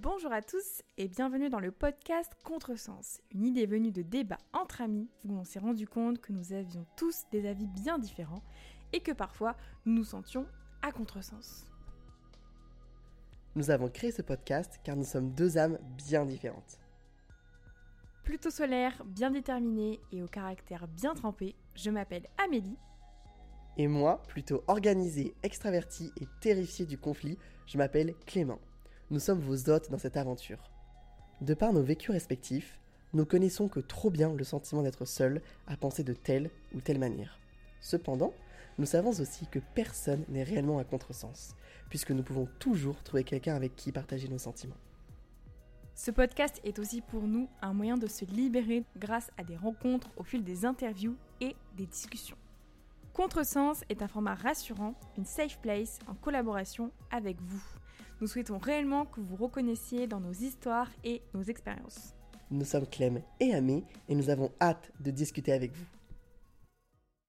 Bonjour à tous et bienvenue dans le podcast Contresens, une idée venue de débats entre amis où on s'est rendu compte que nous avions tous des avis bien différents et que parfois nous nous sentions à contresens. Nous avons créé ce podcast car nous sommes deux âmes bien différentes. Plutôt solaire, bien déterminée et au caractère bien trempé, je m'appelle Amélie. Et moi, plutôt organisé, extraverti et terrifié du conflit, je m'appelle Clément. Nous sommes vos hôtes dans cette aventure. De par nos vécus respectifs, nous connaissons que trop bien le sentiment d'être seul à penser de telle ou telle manière. Cependant, nous savons aussi que personne n'est réellement à contresens, puisque nous pouvons toujours trouver quelqu'un avec qui partager nos sentiments. Ce podcast est aussi pour nous un moyen de se libérer grâce à des rencontres au fil des interviews et des discussions. Contresens est un format rassurant, une safe place en collaboration avec vous. Nous souhaitons réellement que vous reconnaissiez dans nos histoires et nos expériences. Nous sommes Clem et Amé et nous avons hâte de discuter avec vous.